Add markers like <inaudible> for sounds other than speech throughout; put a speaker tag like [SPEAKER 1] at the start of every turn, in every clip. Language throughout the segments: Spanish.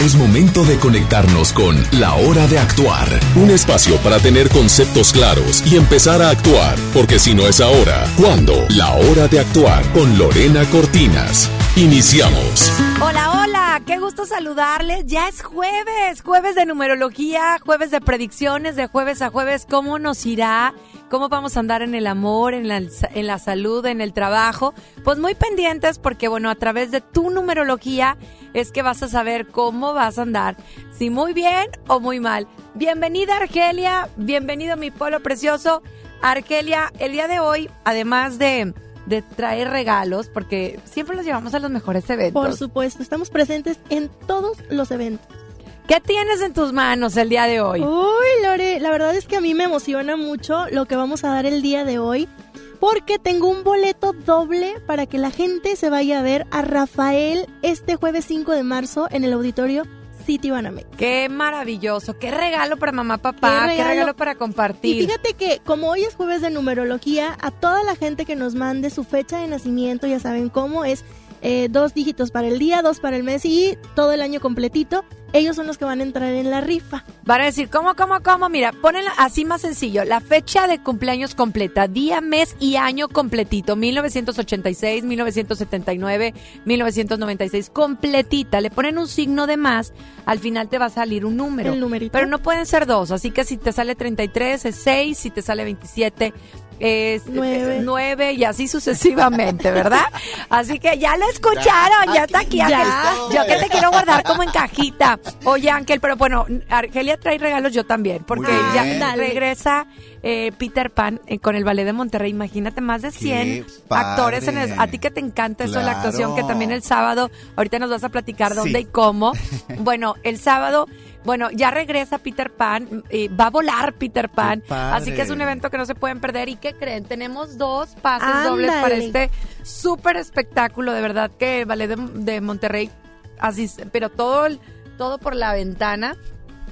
[SPEAKER 1] Es momento de conectarnos con La Hora de Actuar, un espacio para tener conceptos claros y empezar a actuar, porque si no es ahora, ¿cuándo? La Hora de Actuar con Lorena Cortinas. Iniciamos.
[SPEAKER 2] Hola, hola, qué gusto saludarles. Ya es jueves, jueves de numerología, jueves de predicciones, de jueves a jueves. ¿Cómo nos irá? ¿Cómo vamos a andar en el amor, en la, en la salud, en el trabajo? Pues muy pendientes porque, bueno, a través de tu numerología es que vas a saber cómo vas a andar, si muy bien o muy mal. Bienvenida Argelia, bienvenido mi pueblo precioso. Argelia, el día de hoy, además de de traer regalos, porque siempre los llevamos a los mejores eventos.
[SPEAKER 3] Por supuesto, estamos presentes en todos los eventos.
[SPEAKER 2] ¿Qué tienes en tus manos el día de hoy?
[SPEAKER 3] Uy, Lore, la verdad es que a mí me emociona mucho lo que vamos a dar el día de hoy, porque tengo un boleto doble para que la gente se vaya a ver a Rafael este jueves 5 de marzo en el auditorio City Banamex.
[SPEAKER 2] Qué maravilloso, qué regalo para mamá, papá, qué regalo, para compartir.
[SPEAKER 3] Y fíjate que como hoy es jueves de numerología, a toda la gente que nos mande su fecha de nacimiento, ya saben cómo es, eh, dos dígitos para el día, dos para el mes y todo el año completito. Ellos son los que van a entrar en la rifa.
[SPEAKER 2] Van a decir, ¿cómo, cómo, cómo? Mira, ponen así más sencillo. La fecha de cumpleaños completa, día, mes y año completito. 1986, 1979, 1996. Completita. Le ponen un signo de más. Al final te va a salir un número.
[SPEAKER 3] El numerito.
[SPEAKER 2] Pero no pueden ser dos. Así que si te sale 33 es 6. Si te sale 27 es
[SPEAKER 3] Nueve.
[SPEAKER 2] 9 y así sucesivamente, ¿verdad? <laughs> Así que ya lo escucharon, ya, está aquí,
[SPEAKER 3] ya.
[SPEAKER 2] Yo que te quiero guardar como en cajita. Oye, Ángel, pero bueno, Argelia trae regalos yo también, porque ya. Dale. regresa eh, Peter Pan eh, con el ballet de Monterrey. Imagínate, más de 100
[SPEAKER 4] Qué
[SPEAKER 2] actores en el. A ti que te encanta eso de la actuación, que también el sábado, ahorita nos vas a platicar dónde
[SPEAKER 4] Sí.
[SPEAKER 2] y cómo. <laughs> Bueno, el sábado... Bueno, ya regresa Peter Pan, eh, va a volar Peter Pan, así que es un evento que no se pueden perder. ¿Y qué creen? Tenemos dos pases
[SPEAKER 3] Ándale.
[SPEAKER 2] dobles para este súper espectáculo, de verdad que Ballet de, de Monterrey, así, pero todo, el- todo por la ventana.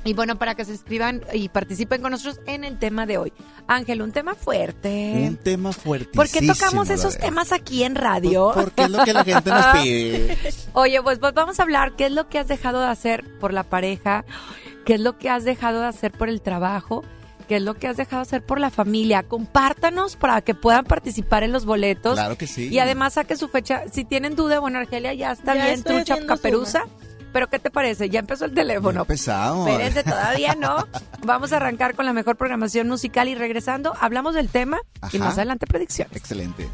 [SPEAKER 2] Y bueno, para que se inscriban y participen con nosotros en el tema de hoy. Ángel, un tema fuerte.
[SPEAKER 4] Un tema fuertísimo.
[SPEAKER 2] ¿Por qué tocamos esos temas aquí en radio?
[SPEAKER 4] Pues Porque es lo que la gente nos pide. <laughs>
[SPEAKER 2] Oye, pues, pues vamos a hablar qué es lo que has dejado de hacer por la pareja, qué es lo que has dejado de hacer por el trabajo, qué es lo que has dejado de hacer por la familia. Compártanos para que puedan participar en los boletos.
[SPEAKER 4] Claro que sí.
[SPEAKER 2] Y además saque su fecha. Si tienen duda, bueno, Argelia ya está
[SPEAKER 3] Ya
[SPEAKER 2] bien, trucha caperuza. Pero ¿qué te parece? Ya empezó el teléfono.
[SPEAKER 4] Empezamos.
[SPEAKER 2] Espérense, todavía no. <laughs> Vamos a arrancar con la mejor programación musical y regresando, hablamos del tema y más adelante predicciones.
[SPEAKER 4] Excelente.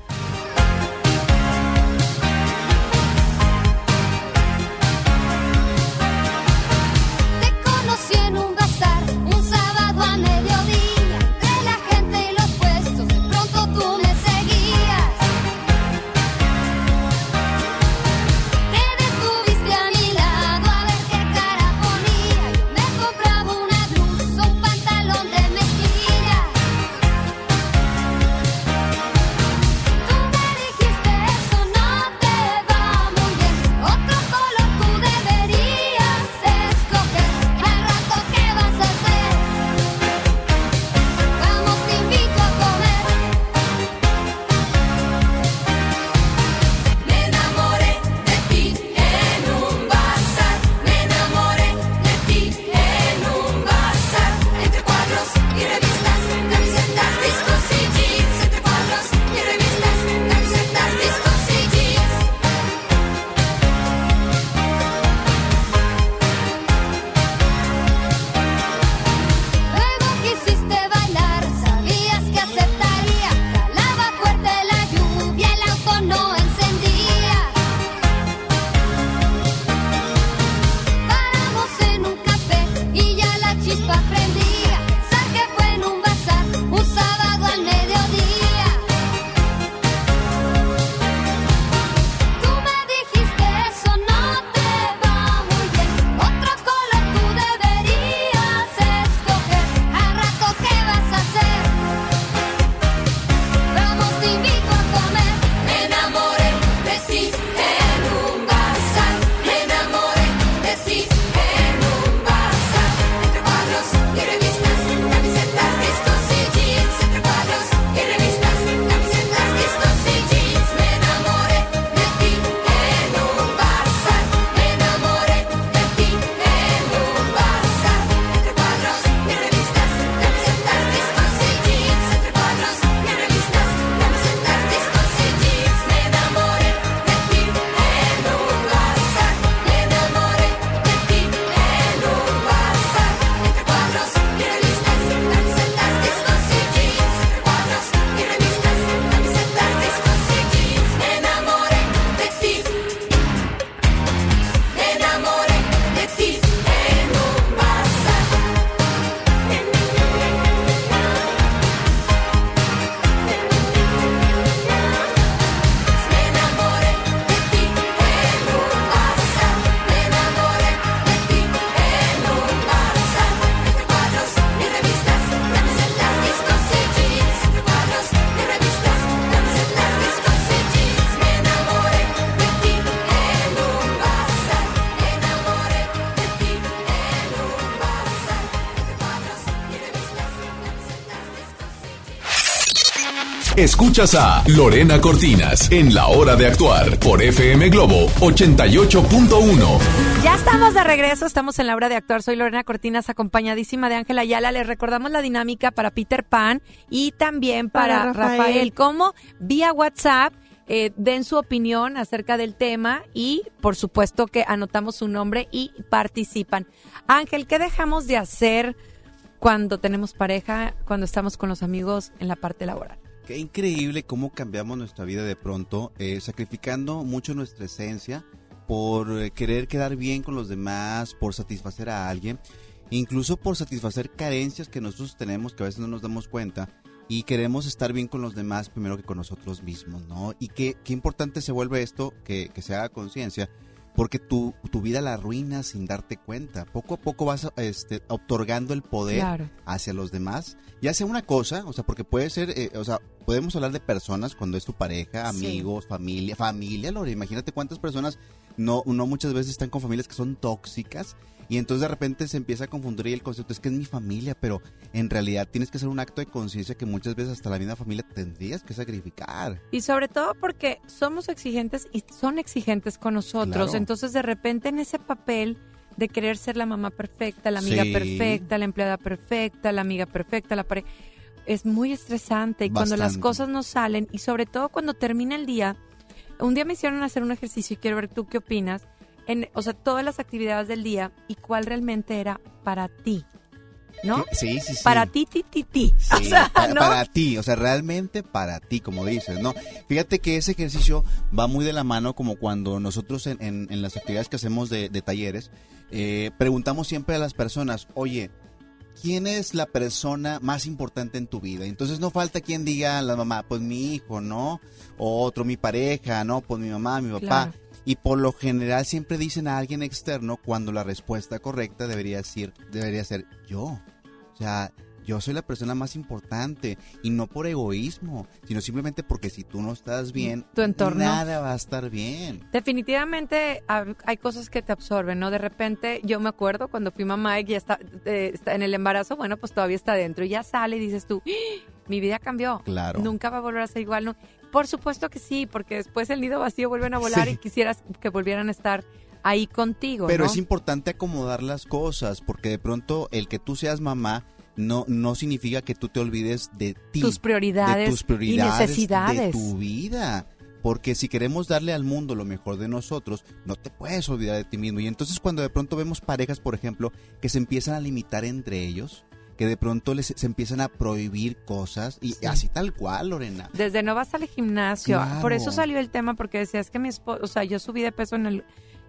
[SPEAKER 1] Escuchas a Lorena Cortinas en La Hora de Actuar por FM Globo 88.1.
[SPEAKER 2] Ya estamos de regreso, estamos en la hora de actuar. Soy Lorena Cortinas, acompañadísima de Ángela Ayala. Les recordamos la dinámica para Peter Pan y también para,
[SPEAKER 3] Para
[SPEAKER 2] Rafael.
[SPEAKER 3] Rafael.
[SPEAKER 2] Cómo vía WhatsApp eh, den su opinión acerca del tema y, por supuesto, que anotamos su nombre y participan. Ángel, ¿qué dejamos de hacer cuando tenemos pareja, cuando estamos con los amigos en la parte laboral?
[SPEAKER 4] Qué increíble cómo cambiamos nuestra vida de pronto, eh, sacrificando mucho nuestra esencia por eh, querer quedar bien con los demás, por satisfacer a alguien, incluso por satisfacer carencias que nosotros tenemos que a veces no nos damos cuenta y queremos estar bien con los demás primero que con nosotros mismos, ¿no? Y qué, qué importante se vuelve esto, que, que se haga conciencia, porque tu, tu vida la arruinas sin darte cuenta. Poco a poco vas este, otorgando el poder
[SPEAKER 2] Claro.
[SPEAKER 4] hacia los demás. Ya sea una cosa, o sea, porque puede ser, eh, o sea, podemos hablar de personas cuando es tu pareja,
[SPEAKER 2] Sí.
[SPEAKER 4] amigos, familia, familia, Lore, imagínate cuántas personas no, no muchas veces están con familias que son tóxicas y entonces de repente se empieza a confundir y el concepto es que es mi familia, pero en realidad tienes que hacer un acto de conciencia que muchas veces hasta la misma familia tendrías que sacrificar.
[SPEAKER 2] Y sobre todo porque somos exigentes y son exigentes con nosotros.
[SPEAKER 4] Claro.
[SPEAKER 2] Entonces, de repente, en ese papel de querer ser la mamá perfecta, la amiga
[SPEAKER 4] Sí.
[SPEAKER 2] perfecta, la empleada perfecta, la amiga perfecta, la pareja, es muy estresante. Y cuando las cosas no salen, y sobre todo cuando termina el día, un día me hicieron hacer un ejercicio y quiero ver tú qué opinas. En, o sea, todas las actividades del día y cuál realmente era para ti. ¿No?
[SPEAKER 4] Sí, sí, sí.
[SPEAKER 2] Para ti, ti, ti, ti. <laughs>
[SPEAKER 4] Sí,
[SPEAKER 2] o sea,
[SPEAKER 4] pa-
[SPEAKER 2] ¿no?
[SPEAKER 4] para ti, o sea, realmente para ti, como dices, ¿no? Fíjate que ese ejercicio va muy de la mano como cuando nosotros en, en- en las actividades que hacemos de, de talleres, eh, preguntamos siempre a las personas, oye, ¿quién es la persona más importante en tu vida? Entonces no falta quien diga la mamá, pues mi hijo, ¿no? O otro, mi pareja, ¿no? Pues mi mamá, mi papá.
[SPEAKER 2] Claro.
[SPEAKER 4] Y por lo general siempre dicen a alguien externo cuando la respuesta correcta debería ser, debería ser yo. O sea, yo soy la persona más importante y no por egoísmo, sino simplemente porque si tú no estás bien,
[SPEAKER 2] Tu entorno.
[SPEAKER 4] nada va a estar bien.
[SPEAKER 2] Definitivamente hay cosas que te absorben, ¿no? De repente yo me acuerdo cuando fui mamá y ya está, eh, está en el embarazo, bueno, pues todavía está dentro y ya sale y dices tú, "¡Ah! mi vida cambió.
[SPEAKER 4] Claro.
[SPEAKER 2] Nunca va a volver a ser igual. ¿no? Por supuesto que sí, porque después el nido vacío vuelven a volar
[SPEAKER 4] Sí.
[SPEAKER 2] y quisieras que volvieran a estar ahí contigo.
[SPEAKER 4] Pero
[SPEAKER 2] ¿no?
[SPEAKER 4] es importante acomodar las cosas, porque de pronto el que tú seas mamá no, no significa que tú te olvides de ti.
[SPEAKER 2] Tus prioridades
[SPEAKER 4] de tus
[SPEAKER 2] y
[SPEAKER 4] prioridades,
[SPEAKER 2] necesidades.
[SPEAKER 4] de tu vida. Porque si queremos darle al mundo lo mejor de nosotros, no te puedes olvidar de ti mismo. Y entonces cuando de pronto vemos parejas, por ejemplo, que se empiezan a limitar entre ellos, que de pronto les, se empiezan a prohibir cosas, y
[SPEAKER 2] Sí.
[SPEAKER 4] así tal cual, Lorena.
[SPEAKER 2] Desde no vas al gimnasio.
[SPEAKER 4] Claro.
[SPEAKER 2] Por eso salió el tema, porque decías que mi esposo, o sea, yo subí de peso en el,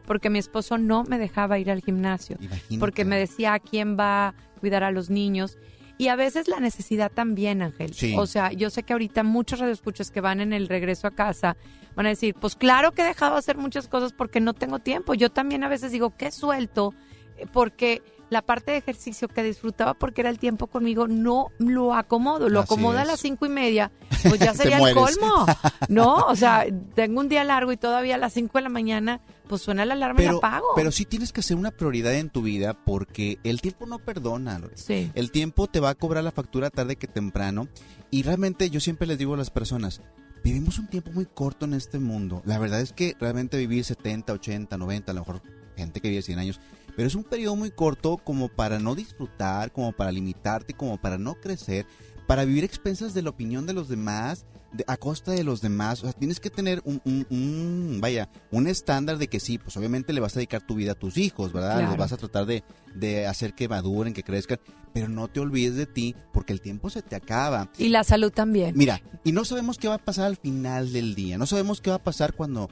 [SPEAKER 2] porque mi esposo no me dejaba ir al gimnasio.
[SPEAKER 4] Imagínate.
[SPEAKER 2] porque me decía "¿A quién va a cuidar a los niños. Y a veces la necesidad también, Ángel.
[SPEAKER 4] Sí.
[SPEAKER 2] O sea, yo sé que ahorita muchos radioescuchas que van en el regreso a casa van a decir, pues claro que he dejado de hacer muchas cosas porque no tengo tiempo. Yo también a veces digo, qué suelto, eh, porque la parte de ejercicio que disfrutaba porque era el tiempo conmigo, no lo acomodo. Lo
[SPEAKER 4] Así
[SPEAKER 2] acomoda a
[SPEAKER 4] es.
[SPEAKER 2] las cinco y media, <laughs> pues ya sería el colmo. No, o sea, tengo un día largo y todavía a las cinco de la mañana, pues suena la alarma y la
[SPEAKER 4] pero,
[SPEAKER 2] apago.
[SPEAKER 4] pero sí tienes que ser una prioridad en tu vida porque el tiempo no perdona.
[SPEAKER 2] Sí.
[SPEAKER 4] El tiempo te va a cobrar la factura tarde que temprano. Y realmente yo siempre les digo a las personas, vivimos un tiempo muy corto en este mundo. La verdad es que realmente vivir 70, 80, 90, a lo mejor gente que vive 100 años, pero es un periodo muy corto como para no disfrutar, como para limitarte, como para no crecer, para vivir expensas de la opinión de los demás, de- a costa de los demás. O sea, tienes que tener un, un- un- vaya, un estándar de que sí, pues obviamente le vas a dedicar tu vida a tus hijos, ¿verdad?
[SPEAKER 2] Claro.
[SPEAKER 4] Los vas a tratar de, de hacer que maduren, que crezcan, pero no te olvides de ti porque el tiempo se te acaba.
[SPEAKER 2] Y la salud también.
[SPEAKER 4] Mira, y no sabemos qué va a pasar al final del día, no sabemos qué va a pasar cuando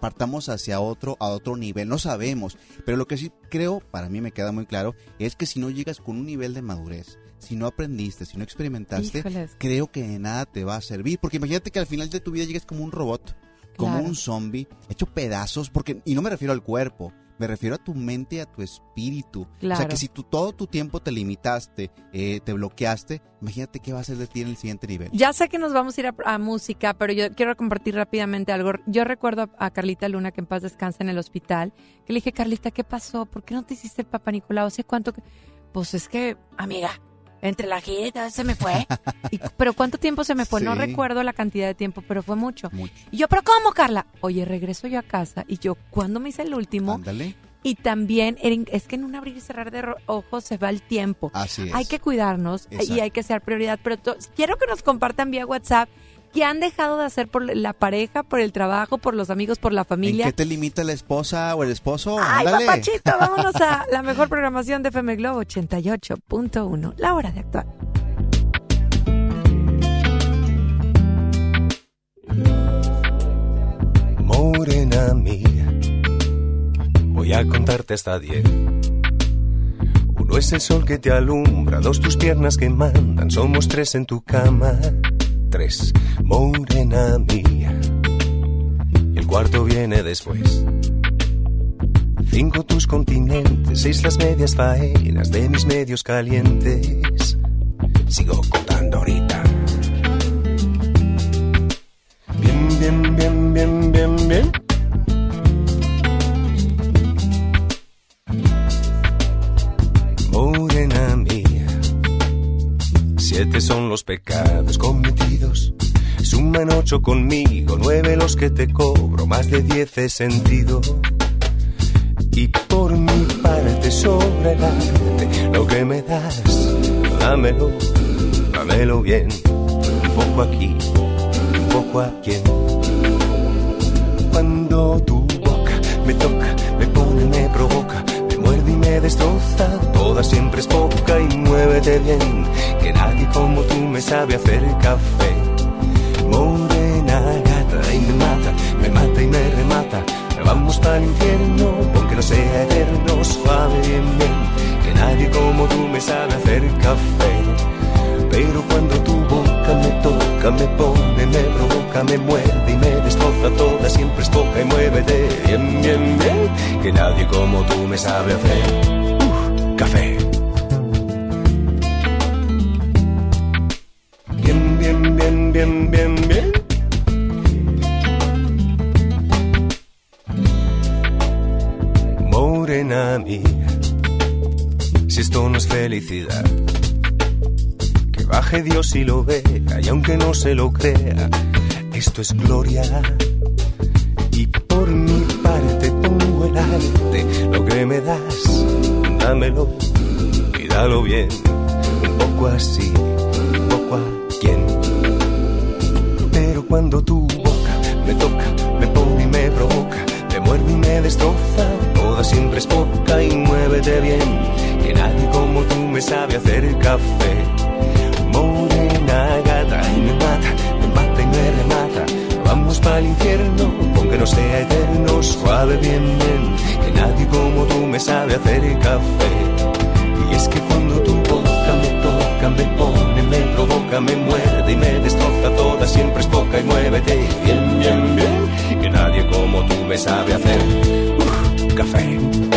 [SPEAKER 4] partamos hacia otro, a otro nivel, no sabemos, pero lo que sí creo, para mí me queda muy claro, es que si no llegas con un nivel de madurez, si no aprendiste, si no experimentaste,
[SPEAKER 2] Híjoles.
[SPEAKER 4] creo que de nada te va a servir, porque imagínate que al final de tu vida llegues como un robot, como
[SPEAKER 2] Claro.
[SPEAKER 4] un zombie, hecho pedazos, porque, y no me refiero al cuerpo, me refiero a tu mente y a tu espíritu. O sea
[SPEAKER 2] Claro.
[SPEAKER 4] que si tú todo tu tiempo te limitaste, eh, te bloqueaste, imagínate qué va a ser de ti en el siguiente nivel.
[SPEAKER 2] Ya sé que nos vamos a ir a, a música, pero yo quiero compartir rápidamente algo. Yo recuerdo a, a Carlita Luna, que en paz descansa en el hospital, que le dije, Carlita, ¿qué pasó? ¿Por qué no te hiciste el Papá Nicolau? ¿Hace cuánto que...? Pues es que, amiga, Entre la gira se me fue. <laughs> Y- pero ¿cuánto tiempo se me fue? No recuerdo la cantidad de tiempo, pero fue mucho.
[SPEAKER 4] Mucho.
[SPEAKER 2] Y yo, ¿pero cómo, Carla? Oye, regreso yo a casa y yo, ¿cuándo me hice el último?
[SPEAKER 4] Ándale.
[SPEAKER 2] Y también, es que en un abrir y cerrar de ojos se va el tiempo.
[SPEAKER 4] Así es.
[SPEAKER 2] Hay que cuidarnos y hay que ser prioridad. Pero quiero que nos compartan vía WhatsApp qué han dejado de hacer por la pareja, por el trabajo, por los amigos, por la
[SPEAKER 4] ¿En
[SPEAKER 2] familia.
[SPEAKER 4] qué te limita la esposa o el esposo?
[SPEAKER 2] Ay,
[SPEAKER 4] Ándale.
[SPEAKER 2] papachito, vámonos a <laughs> la mejor programación de FM Globo 88.1. La hora de actuar.
[SPEAKER 5] Morena mía, voy a contarte hasta diez. Uno es el sol que te alumbra, dos tus piernas que mandan, somos tres en tu cama. Tres, morena mía. Y el cuarto viene después. Cinco tus continentes, seis las medias faenas de mis medios calientes. Sigo contando ahorita. Bien, bien, bien, bien, bien, bien. Siete son los pecados cometidos. Suman ocho conmigo, nueve los que te cobro, más de diez he sentido. Y por mi parte sobre el arte, lo que me das, dámelo, dámelo bien. Un poco aquí, un poco aquí. Cuando tu boca me toca, destroza. Toda siempre es poca y muévete bien, que nadie como tú me sabe hacer café. Morena gata y me mata, me mata y me remata. Vamos para el infierno, porque no sea eterno, suave bien bien, que nadie como tú me sabe hacer café. Pero cuando tu me toca, me pone, me provoca, me muerde y me destroza toda, siempre es poca y muévete bien, bien, bien, que nadie como tú me sabe hacer uh, café. Bien, bien, bien, bien, bien, bien. Morena mía, si esto no es felicidad baje Dios y lo vea, y aunque no se lo crea, esto es gloria. Y por mi parte pongo el arte, lo que me das, dámelo y dalo bien, poco así, un poco a quien. Pero cuando tu boca me toca, me pone y me provoca, me muerde y me destroza, toda siempre es poca y muévete bien, que nadie como tú me sabe hacer café Vamos para el infierno, aunque no sea eterno, suave bien bien, que nadie como tú me sabe hacer café. Y es que cuando tu boca me toca, me pone, me provoca, me muerde y me destroza toda, siempre es poca y muévete bien, bien, bien, que nadie como tú me sabe hacer uh, café.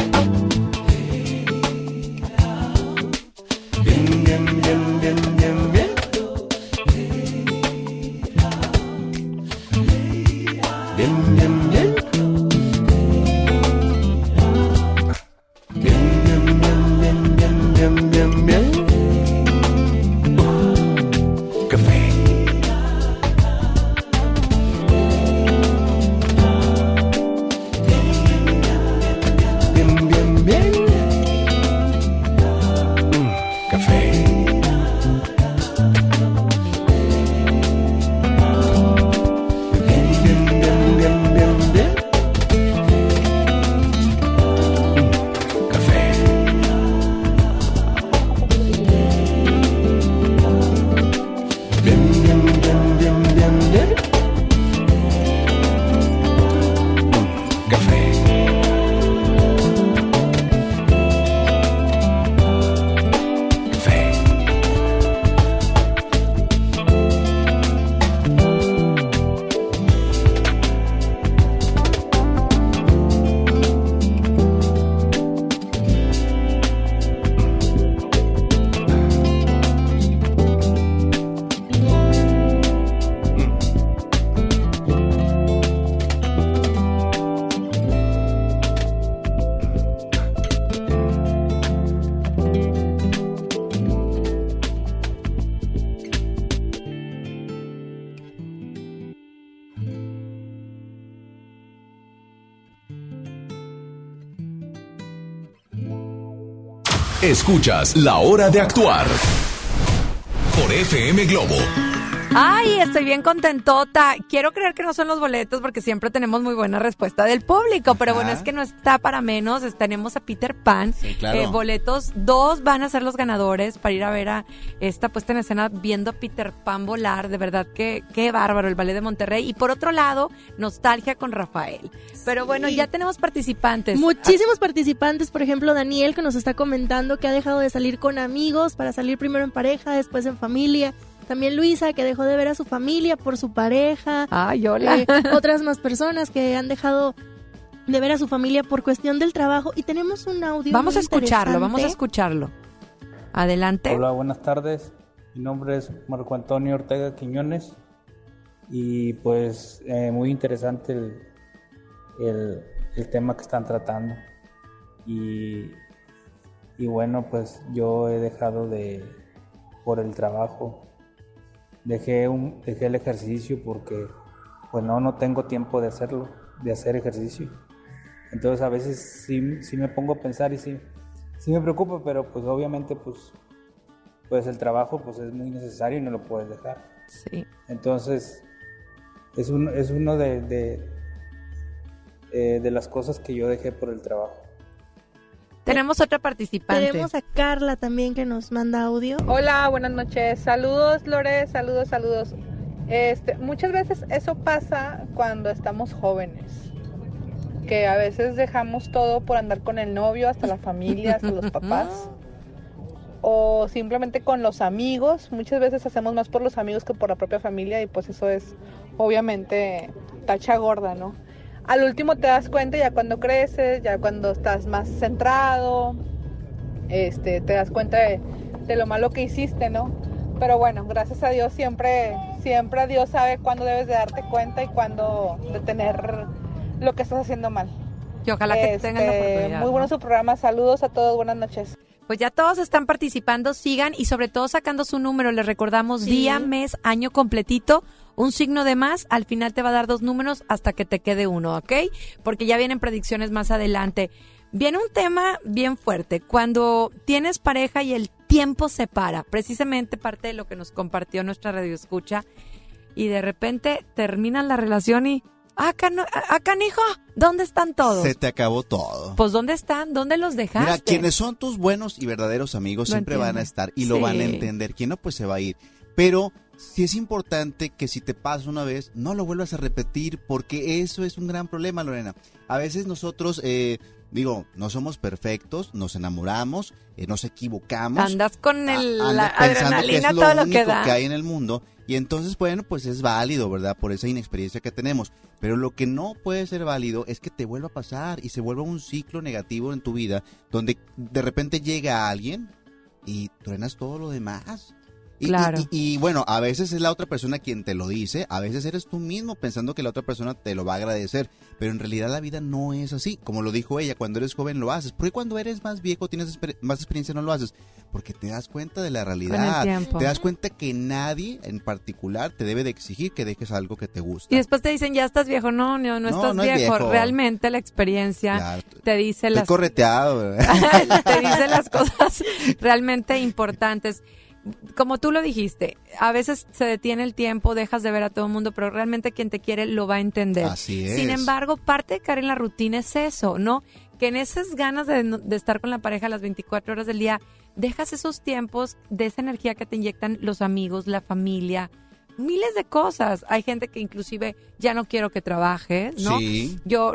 [SPEAKER 1] Escuchas La Hora de Actuar por FM Globo.
[SPEAKER 2] Ay, estoy bien contentota. Quiero creer que no son los boletos porque siempre tenemos muy buena respuesta del público, pero bueno, es que no está para menos. Tenemos a Peter Pan.
[SPEAKER 4] Sí, claro.
[SPEAKER 2] Eh, boletos, dos van a ser los ganadores para ir a ver a esta puesta en escena viendo a Peter Pan volar. De verdad que qué bárbaro el ballet de Monterrey. Y por otro lado, nostalgia con Rafael. Pero bueno, ya tenemos participantes.
[SPEAKER 3] Muchísimos participantes, por ejemplo, Daniel, que nos está comentando que ha dejado de salir con amigos para salir primero en pareja, después en familia. También Luisa, que dejó de ver a su familia por su pareja.
[SPEAKER 2] Ay, hola.
[SPEAKER 3] Eh, otras más personas que han dejado de ver a su familia por cuestión del trabajo. Y tenemos un audio.
[SPEAKER 2] Vamos a escucharlo, vamos a escucharlo. Adelante.
[SPEAKER 6] Hola, buenas tardes. Mi nombre es Marco Antonio Ortega Quiñones y pues eh, muy interesante el, el- el tema que están tratando. Y, y bueno, pues yo he dejado de, por el trabajo, dejé, un, dejé el ejercicio porque pues no, no tengo tiempo de hacerlo, de hacer ejercicio. Entonces a veces sí, sí me pongo a pensar y sí, sí me preocupa, pero pues obviamente pues pues el trabajo pues es muy necesario y no lo puedes dejar.
[SPEAKER 2] Sí.
[SPEAKER 6] Entonces, es, un, es uno de, de, eh, de las cosas que yo dejé por el trabajo.
[SPEAKER 2] Tenemos otra participante.
[SPEAKER 3] Tenemos a Carla también que nos manda audio.
[SPEAKER 7] Hola, buenas noches. Saludos, Lore, saludos, saludos. Este, muchas veces eso pasa cuando estamos jóvenes. Que a veces dejamos todo por andar con el novio, hasta la familia, hasta los <laughs> papás. O simplemente con los amigos. Muchas veces hacemos más por los amigos que por la propia familia y pues eso es obviamente tacha gorda, ¿no? Al último te das cuenta ya cuando creces, ya cuando estás más centrado, este, te das cuenta de, de lo malo que hiciste, ¿no? Pero bueno, gracias a Dios siempre, siempre Dios sabe cuándo debes de darte cuenta y cuándo detener lo que estás haciendo mal.
[SPEAKER 2] Y ojalá que tengan la
[SPEAKER 7] Este,
[SPEAKER 2] oportunidad.
[SPEAKER 7] Muy
[SPEAKER 2] ¿no?
[SPEAKER 7] bueno su programa, saludos a todos, buenas noches.
[SPEAKER 2] Pues ya todos están participando, sigan y sobre todo sacando su número. Les recordamos
[SPEAKER 3] Sí.
[SPEAKER 2] día, mes, año completito, un signo de más, al final te va a dar dos números hasta que te quede uno, ¿ok? Porque ya vienen predicciones más adelante. Viene un tema bien fuerte, cuando tienes pareja y el tiempo se para, precisamente parte de lo que nos compartió nuestra radio escucha, y de repente terminan la relación y, ah, cano- ah, canijo, ¿dónde están todos?
[SPEAKER 4] Se te acabó todo.
[SPEAKER 2] Pues ¿dónde están? ¿Dónde los dejaste?
[SPEAKER 4] Mira, quienes son tus buenos y verdaderos amigos
[SPEAKER 2] Lo
[SPEAKER 4] siempre van a estar y lo van a entender. Quien no, pues se va a ir. Pero sí es importante que si te pasa una vez, no lo vuelvas a repetir porque eso es un gran problema, Lorena. A veces nosotros, eh, digo, no somos perfectos, nos enamoramos, eh, nos equivocamos.
[SPEAKER 2] Andas con
[SPEAKER 4] a-
[SPEAKER 2] el,
[SPEAKER 4] andas
[SPEAKER 2] la
[SPEAKER 4] pensando que
[SPEAKER 2] adrenalina,
[SPEAKER 4] es lo
[SPEAKER 2] todo lo
[SPEAKER 4] único
[SPEAKER 2] que da.
[SPEAKER 4] hay en el mundo y entonces bueno pues es válido verdad por esa inexperiencia que tenemos. Pero lo que no puede ser válido es que te vuelva a pasar y se vuelva un ciclo negativo en tu vida donde de repente llega alguien y truenas todo lo demás y, y-
[SPEAKER 2] Claro.
[SPEAKER 4] y- y, bueno, a veces es la otra persona quien te lo dice, a veces eres tú mismo pensando que la otra persona te lo va a agradecer, pero en realidad la vida no es así. Como lo dijo ella, cuando eres joven lo haces. ¿Por qué cuando eres más viejo, tienes exper- más experiencia, no lo haces? Porque te das cuenta de la realidad.
[SPEAKER 2] tiempo.
[SPEAKER 4] Te das cuenta que nadie en particular te debe de exigir que dejes algo que te gusta.
[SPEAKER 2] Y después te dicen, ya estás viejo. No, no, no, estás
[SPEAKER 4] no
[SPEAKER 2] viejo.
[SPEAKER 4] viejo.
[SPEAKER 2] Realmente la experiencia
[SPEAKER 4] Claro,
[SPEAKER 2] te dice
[SPEAKER 4] Estoy
[SPEAKER 2] las
[SPEAKER 4] correteado, <laughs>
[SPEAKER 2] te dice las cosas realmente importantes. Como tú lo dijiste, a veces se detiene el tiempo, dejas de ver a todo el mundo, pero realmente quien te quiere lo va a entender.
[SPEAKER 4] Así es.
[SPEAKER 2] Sin embargo, parte de caer en la rutina es eso, ¿no? Que en esas ganas de, estar con la pareja las 24 horas del día, dejas esos tiempos de esa energía que te inyectan los amigos, la familia, miles de cosas. Hay gente que inclusive ya no quiero que trabajes, ¿no?
[SPEAKER 4] Sí.
[SPEAKER 2] Yo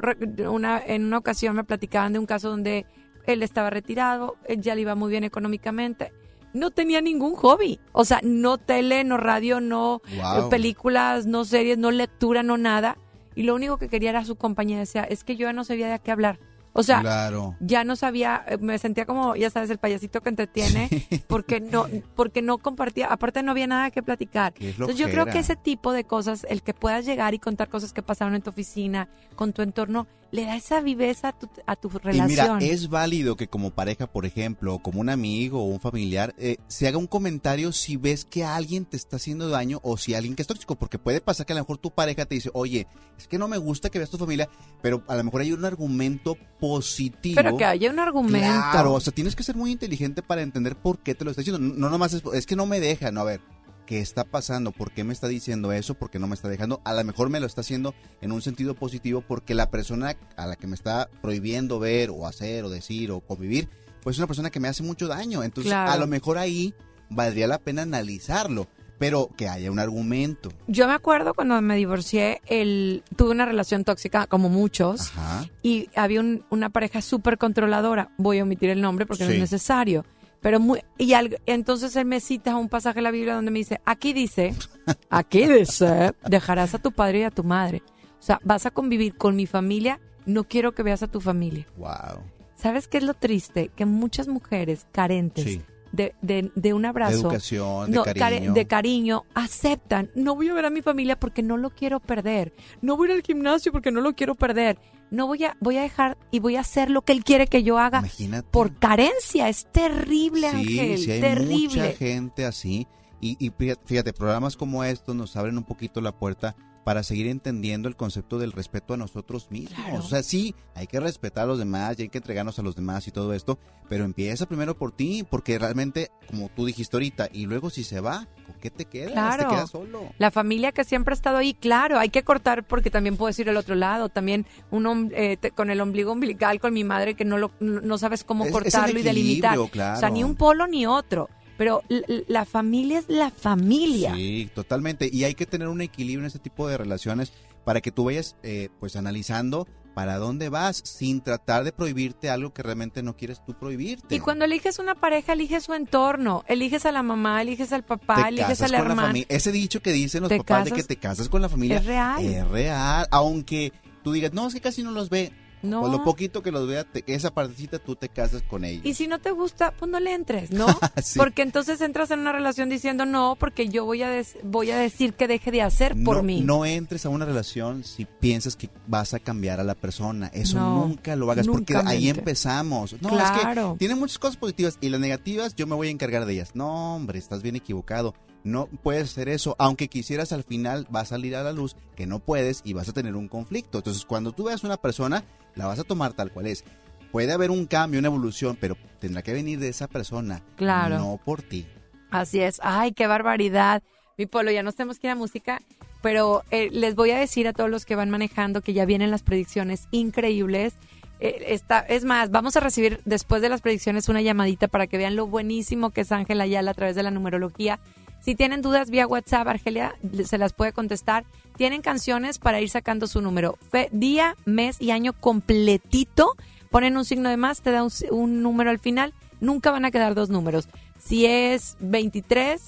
[SPEAKER 2] una, en una ocasión me platicaban de un caso donde él estaba retirado, él ya le iba muy bien económicamente, no tenía ningún hobby, o sea, no tele, no radio, no
[SPEAKER 4] Wow.
[SPEAKER 2] eh, películas, no series, no lectura, no nada, y lo único que quería era su compañía, decía, es que yo ya no sabía de qué hablar, o sea,
[SPEAKER 4] claro.
[SPEAKER 2] ya no sabía, eh, me sentía como, ya sabes, el payasito que entretiene, <laughs> porque no, porque no compartía, aparte no había nada que platicar. Entonces yo creo que ese tipo de cosas, el que puedas llegar y contar cosas que pasaron en tu oficina, con tu entorno, le da esa viveza a tu, a tu
[SPEAKER 4] Y
[SPEAKER 2] relación.
[SPEAKER 4] mira, es válido que como pareja, por ejemplo, o como un amigo o un familiar, eh, se haga un comentario si ves que alguien te está haciendo daño o si alguien que es tóxico, porque puede pasar que a lo mejor tu pareja te dice, oye, es que no me gusta que veas tu familia, pero a lo mejor hay un argumento positivo.
[SPEAKER 2] Pero que haya un argumento.
[SPEAKER 4] Claro, o sea, tienes que ser muy inteligente para entender por qué te lo está diciendo. No no nomás es, es que no me deja, no, a ver, ¿qué está pasando? ¿Por qué me está diciendo eso? ¿Por qué no me está dejando? A lo mejor me lo está haciendo en un sentido positivo porque la persona a la que me está prohibiendo ver o hacer o decir o convivir, pues es una persona que me hace mucho daño. Entonces,
[SPEAKER 2] Claro.
[SPEAKER 4] a lo mejor ahí valdría la pena analizarlo, pero que haya un argumento.
[SPEAKER 2] Yo me acuerdo cuando me divorcié, el, tuve una relación tóxica, como muchos,
[SPEAKER 4] Ajá.
[SPEAKER 2] y había un- una pareja súper controladora. Voy a omitir el nombre porque no es necesario. Pero muy, y al- entonces él me cita un pasaje de la Biblia donde me dice, aquí dice, <laughs> aquí dice, dejarás a tu padre y a tu madre. O sea, vas a convivir con mi familia, no quiero que veas a tu familia.
[SPEAKER 4] Wow.
[SPEAKER 2] ¿Sabes qué es lo triste? Que muchas mujeres carentes
[SPEAKER 4] Sí.
[SPEAKER 2] de, de, de un
[SPEAKER 4] De
[SPEAKER 2] abrazo,
[SPEAKER 4] educación, de
[SPEAKER 2] no,
[SPEAKER 4] cariño.
[SPEAKER 2] de cariño, aceptan, no voy a ver a mi familia porque no lo quiero perder, no voy a ir al gimnasio porque no lo quiero perder, no voy a, voy a dejar y voy a hacer lo que él quiere que yo haga
[SPEAKER 4] Imagínate.
[SPEAKER 2] por carencia, es terrible, Ángel,
[SPEAKER 4] sí, hay
[SPEAKER 2] terrible.
[SPEAKER 4] mucha gente así. Y, y fíjate, programas como estos nos abren un poquito la puerta para seguir entendiendo el concepto del respeto a nosotros mismos.
[SPEAKER 2] Claro.
[SPEAKER 4] O sea, sí, hay que respetar a los demás y hay que entregarnos a los demás y todo esto, pero empieza primero por ti, porque realmente, como tú dijiste ahorita, y luego si se va, ¿con qué te quedas?
[SPEAKER 2] Claro.
[SPEAKER 4] Te quedas solo.
[SPEAKER 2] La familia que siempre ha estado ahí, claro, hay que cortar porque también puedo decir el otro lado, también un eh, te- con el ombligo umbilical con mi madre que no lo no sabes cómo
[SPEAKER 4] Es- es el
[SPEAKER 2] cortarlo y delimitar.
[SPEAKER 4] equilibrio,
[SPEAKER 2] O sea,
[SPEAKER 4] claro.
[SPEAKER 2] ni un polo ni otro, pero la familia es la familia.
[SPEAKER 4] Sí, totalmente. Y hay que tener un equilibrio en este tipo de relaciones para que tú vayas eh, pues analizando para dónde vas sin tratar de prohibirte algo que realmente no quieres tú prohibirte.
[SPEAKER 2] Y cuando eliges una pareja, eliges su entorno, eliges a la mamá, eliges al papá,
[SPEAKER 4] te
[SPEAKER 2] eliges al hermano.
[SPEAKER 4] Ese dicho que dicen los papás de que te casas con la familia
[SPEAKER 2] Es real.
[SPEAKER 4] es real. Aunque tú digas, no, es que casi no los ve.
[SPEAKER 2] No.
[SPEAKER 4] Pues lo poquito que los vea, te- esa partecita tú te casas con ellos.
[SPEAKER 2] Y si no te gusta, pues no le entres, ¿no? <laughs>
[SPEAKER 4] Sí.
[SPEAKER 2] Porque entonces entras en una relación diciendo no, porque yo voy a des- voy a decir que deje de hacer por
[SPEAKER 4] no,
[SPEAKER 2] mí.
[SPEAKER 4] no entres a una relación si piensas que vas a cambiar a la persona. Eso
[SPEAKER 2] No,
[SPEAKER 4] nunca lo hagas porque ahí empezamos. No,
[SPEAKER 2] Claro.
[SPEAKER 4] es que tiene muchas cosas positivas y las negativas yo me voy a encargar de ellas. No, hombre, estás bien equivocado. No puedes hacer eso. Aunque quisieras al final va a salir a la luz que no puedes y vas a tener un conflicto. Entonces cuando tú veas una persona, la vas a tomar tal cual es. Puede haber un cambio, una evolución, pero tendrá que venir de esa persona.
[SPEAKER 2] Claro.
[SPEAKER 4] No por ti.
[SPEAKER 2] Así es. Ay, qué barbaridad. Mi polo, ya nos tenemos que ir a música, pero eh, les voy a decir a todos los que van manejando que ya vienen las predicciones increíbles. Eh, está, es más, vamos a recibir después de las predicciones una llamadita para que vean lo buenísimo que es Ángela Ayala a través de la numerología. Si tienen dudas vía WhatsApp, Argelia se las puede contestar. Tienen canciones para ir sacando su número. Fe- día, mes y año completito. Ponen un signo de más, te da un, número al final. Nunca van a quedar dos números. Si es 23,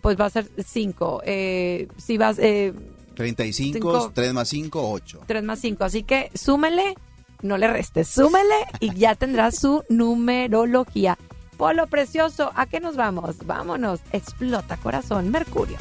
[SPEAKER 2] pues va a ser 5. si vas eh,
[SPEAKER 4] 35,
[SPEAKER 2] Cinco.
[SPEAKER 4] 3 más 5, 8.
[SPEAKER 2] 3 más 5. Así que súmele, no le restes, súmele y ya tendrá su numerología. Polo precioso, ¿a qué nos vamos? Vámonos. Explota corazón, Mercurio.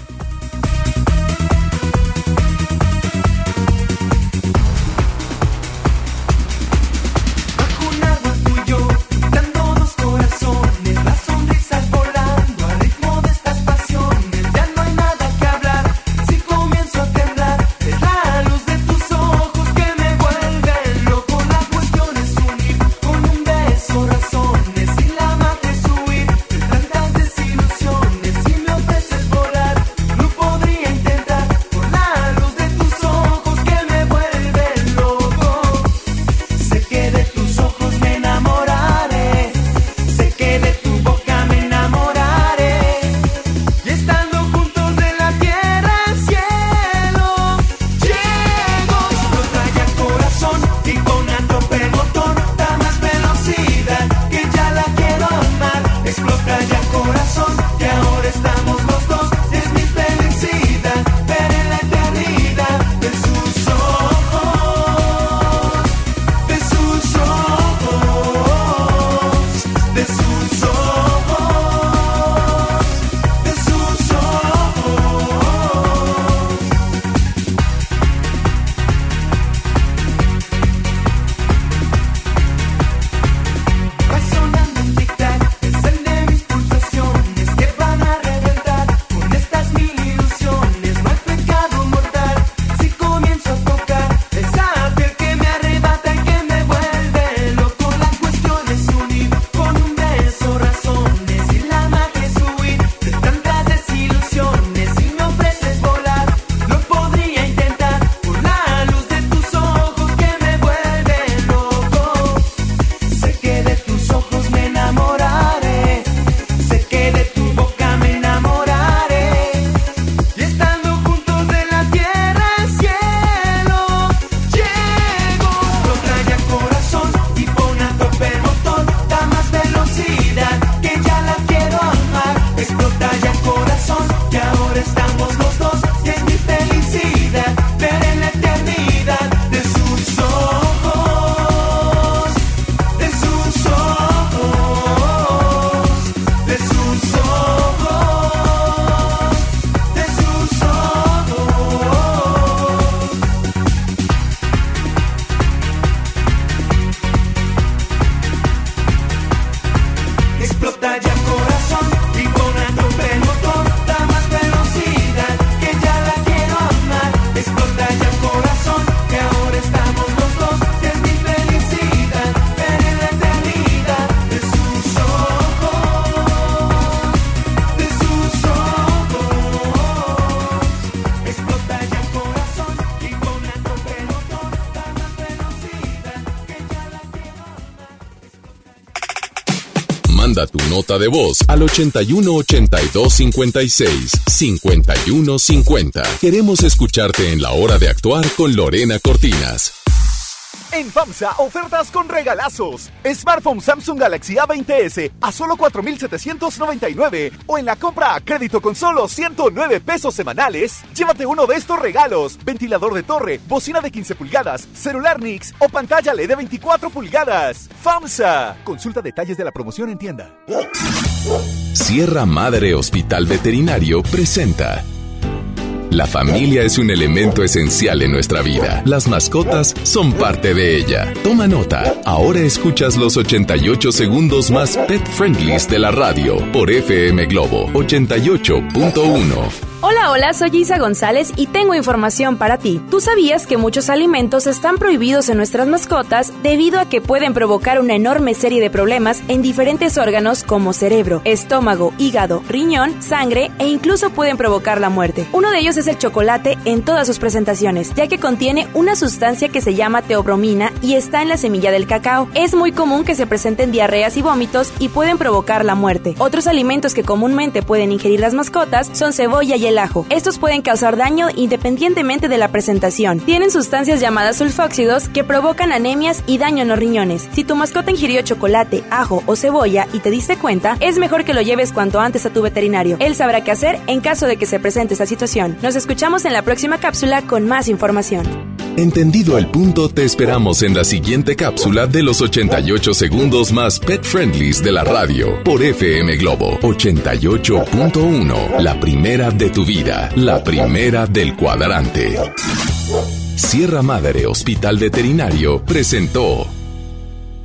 [SPEAKER 8] De
[SPEAKER 1] voz al 81 82 56 51 50. Queremos escucharte en la hora de actuar con Lorena Cortinas.
[SPEAKER 9] En FAMSA, ofertas con regalazos. Smartphone Samsung Galaxy A20s a solo 4,799. O en la compra a crédito con solo 109 pesos semanales, llévate uno de estos regalos. Ventilador de torre, bocina de 15 pulgadas, celular Nix o pantalla LED de 24 pulgadas. FAMSA. Consulta detalles de la promoción en tienda.
[SPEAKER 1] Sierra Madre Hospital Veterinario presenta. La familia es un elemento esencial en nuestra vida. Las mascotas son parte de ella. Toma nota. Ahora escuchas los 88 segundos más pet friendlies de la radio por FM Globo 88.1.
[SPEAKER 10] Hola, hola, soy Isa González y tengo información para ti. ¿Tú sabías que muchos alimentos están prohibidos en nuestras mascotas debido a que pueden provocar una enorme serie de problemas en diferentes órganos como cerebro, estómago, hígado, riñón, sangre e incluso pueden provocar la muerte? Uno de ellos es el chocolate en todas sus presentaciones, ya que contiene una sustancia que se llama teobromina y está en la semilla del cacao. Es muy común que se presenten diarreas y vómitos y pueden provocar la muerte. Otros alimentos que comúnmente pueden ingerir las mascotas son cebolla y el ajo. Estos pueden causar daño independientemente de la presentación. Tienen sustancias llamadas sulfóxidos que provocan anemias y daño en los riñones. Si tu mascota ingirió chocolate, ajo o cebolla y te diste cuenta, es mejor que lo lleves cuanto antes a tu veterinario. Él sabrá qué hacer en caso de que se presente esta situación. Nos escuchamos en la próxima cápsula con más información.
[SPEAKER 1] Entendido el punto, te esperamos en la siguiente cápsula de los 88 segundos más pet friendlies de la radio por FM Globo 88.1. La primera de tu vida, la primera del cuadrante. Sierra Madre Hospital Veterinario presentó.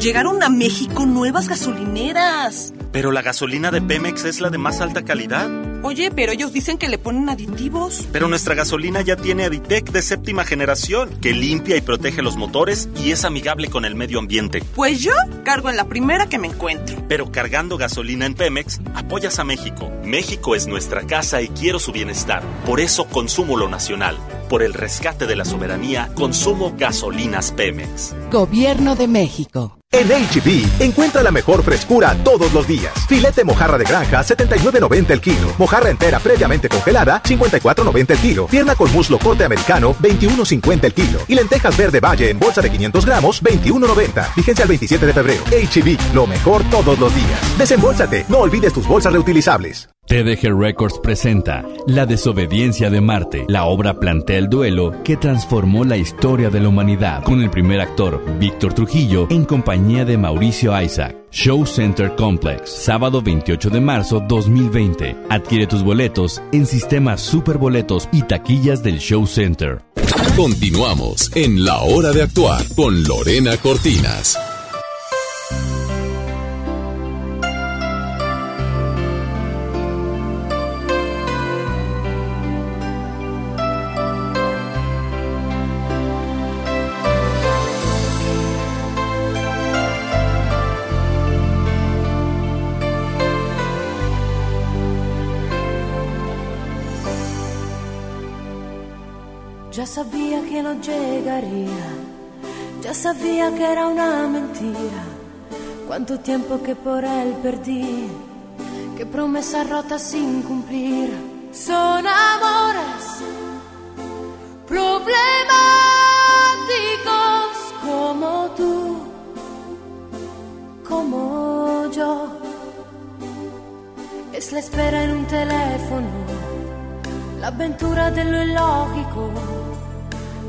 [SPEAKER 11] Llegaron a México nuevas gasolineras.
[SPEAKER 12] Pero la gasolina de Pemex es la de más alta calidad.
[SPEAKER 11] Oye, pero ellos dicen que le ponen aditivos.
[SPEAKER 12] Pero nuestra gasolina ya tiene Aditec de séptima generación, que limpia y protege los motores y es amigable con el medio ambiente.
[SPEAKER 11] Pues yo cargo en la primera que me encuentro.
[SPEAKER 12] Pero cargando gasolina en Pemex, apoyas a México. México es nuestra casa y quiero su bienestar. Por eso consumo lo nacional. Por el rescate de la soberanía, consumo gasolinas Pemex.
[SPEAKER 13] Gobierno de México.
[SPEAKER 14] En HB, encuentra la mejor frescura todos los días. Filete mojarra de granja, 79.90 el kilo. Mojarra entera previamente congelada, 54.90 el kilo. Pierna con muslo corte americano, 21.50 el kilo. Y lentejas verde valle en bolsa de 500 gramos, 21.90. Vigencia al 27 de febrero. HB, lo mejor todos los días. Desembolsate, no olvides tus bolsas reutilizables.
[SPEAKER 15] TDG Records presenta La desobediencia de Marte. La obra plantea el duelo que transformó la historia de la humanidad con el primer actor, Víctor Trujillo, en compañía de Mauricio Isaac. Show Center Complex, sábado 28 de marzo 2020. Adquiere tus boletos en sistemas superboletos y taquillas del Show Center.
[SPEAKER 1] Continuamos en La Hora de Actuar con Lorena Cortinas.
[SPEAKER 16] No llegaría, ya sabía que era una mentira. Cuánto tiempo que por él perdí, qué promesas rotas sin cumplir. Son amores problemáticos como tú, como yo. Es la espera en un teléfono, la aventura de lo ilógico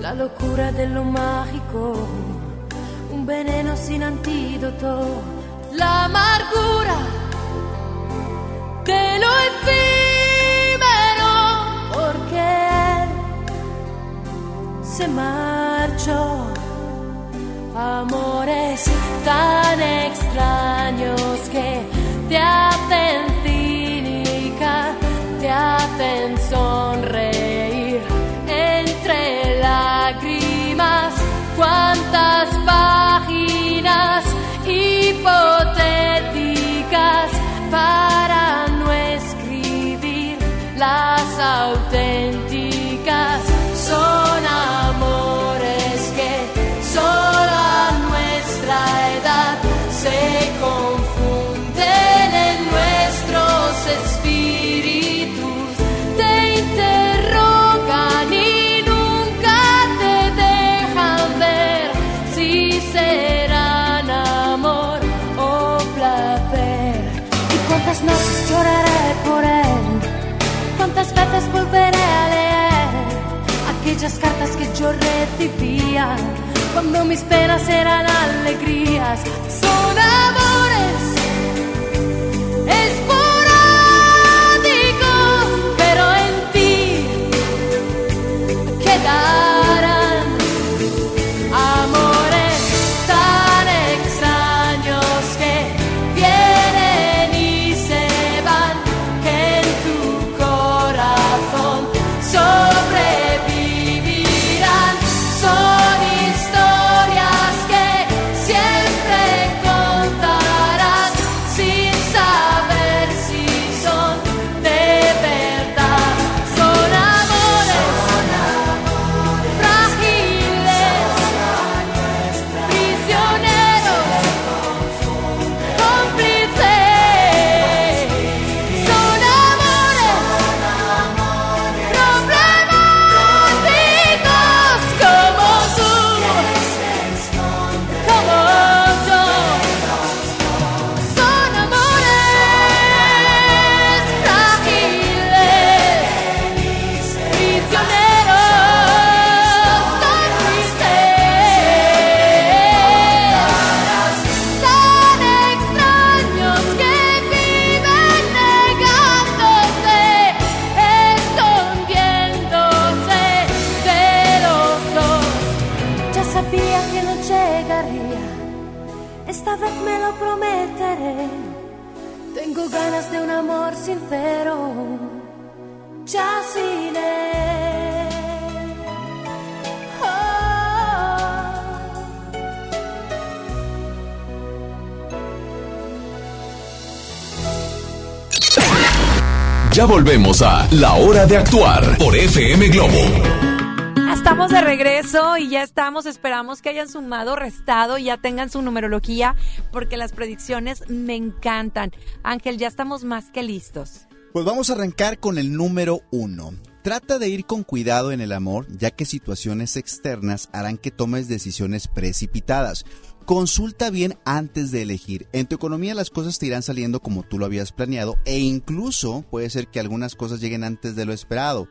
[SPEAKER 16] la locura de lo mágico, un veneno sin antídoto, la amargura de lo efímero, porque él se marchó. Amores tan extraños que te hacen cínica, te hacen sonreír leer aquellas cartas que yo recibía cuando mis penas eran alegrías? Son amores Ya
[SPEAKER 1] volvemos a La Hora de Actuar por FM Globo.
[SPEAKER 2] Estamos de regreso y ya estamos, esperamos que hayan sumado, restado y ya tengan su numerología porque las predicciones me encantan. Ángel, ya estamos más que listos.
[SPEAKER 4] Pues vamos a arrancar con el número uno. Trata de ir con cuidado en el amor, ya que situaciones externas harán que tomes decisiones precipitadas. Consulta bien antes de elegir. En tu economía las cosas te irán saliendo como tú lo habías planeado e incluso puede ser que algunas cosas lleguen antes de lo esperado.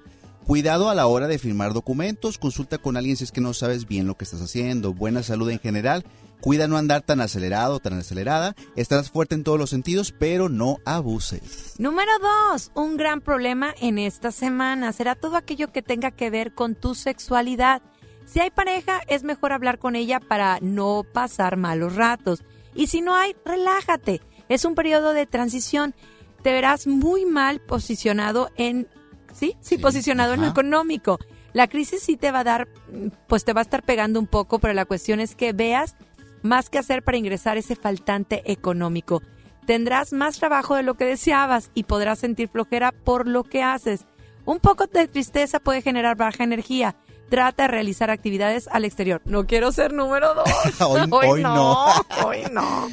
[SPEAKER 4] Cuidado a la hora de firmar documentos, consulta con alguien si es que no sabes bien lo que estás haciendo. Buena salud en general. Cuida no andar tan acelerado, tan acelerada. Estarás fuerte en todos los sentidos, pero no abuses.
[SPEAKER 2] Número dos, un gran problema en esta semana será todo aquello que tenga que ver con tu sexualidad. Si hay pareja, es mejor hablar con ella para no pasar malos ratos. Y si no hay, relájate. Es un periodo de transición. Te verás muy mal posicionado en... Sí, sí, posicionado en lo económico. La crisis sí te va a dar, pues te va a estar pegando un poco, pero la cuestión es que veas más que hacer para ingresar ese faltante económico. Tendrás más trabajo de lo que deseabas y podrás sentir flojera por lo que haces. Un poco de tristeza puede generar baja energía. Trata de realizar actividades al exterior. No quiero ser número dos. <laughs>
[SPEAKER 4] Hoy- hoy no. <laughs>
[SPEAKER 2] Hoy no.